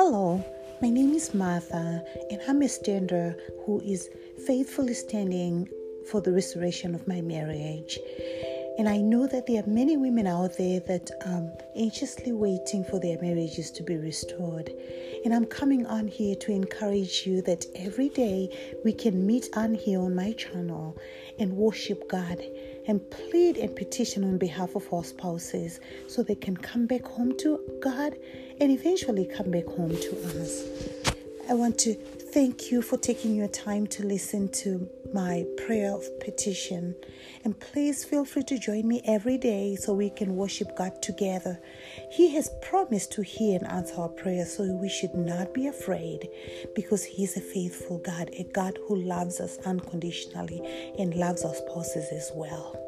Hello, my name is Martha, and I'm a stander who is faithfully standing for the restoration of my marriage. And I know that there are many women out there that are anxiously waiting for their marriages to be restored. And I'm coming on here to encourage you that every day we can meet on here on my channel and worship God and plead and petition on behalf of our spouses so they can come back home to God and eventually come back home to us. I want to thank you for taking your time to listen to my prayer of petition. And please feel free to join me every day so we can worship God together. He has promised to hear and answer our prayers, so we should not be afraid because He is a faithful God, a God who loves us unconditionally and loves our spouses as well.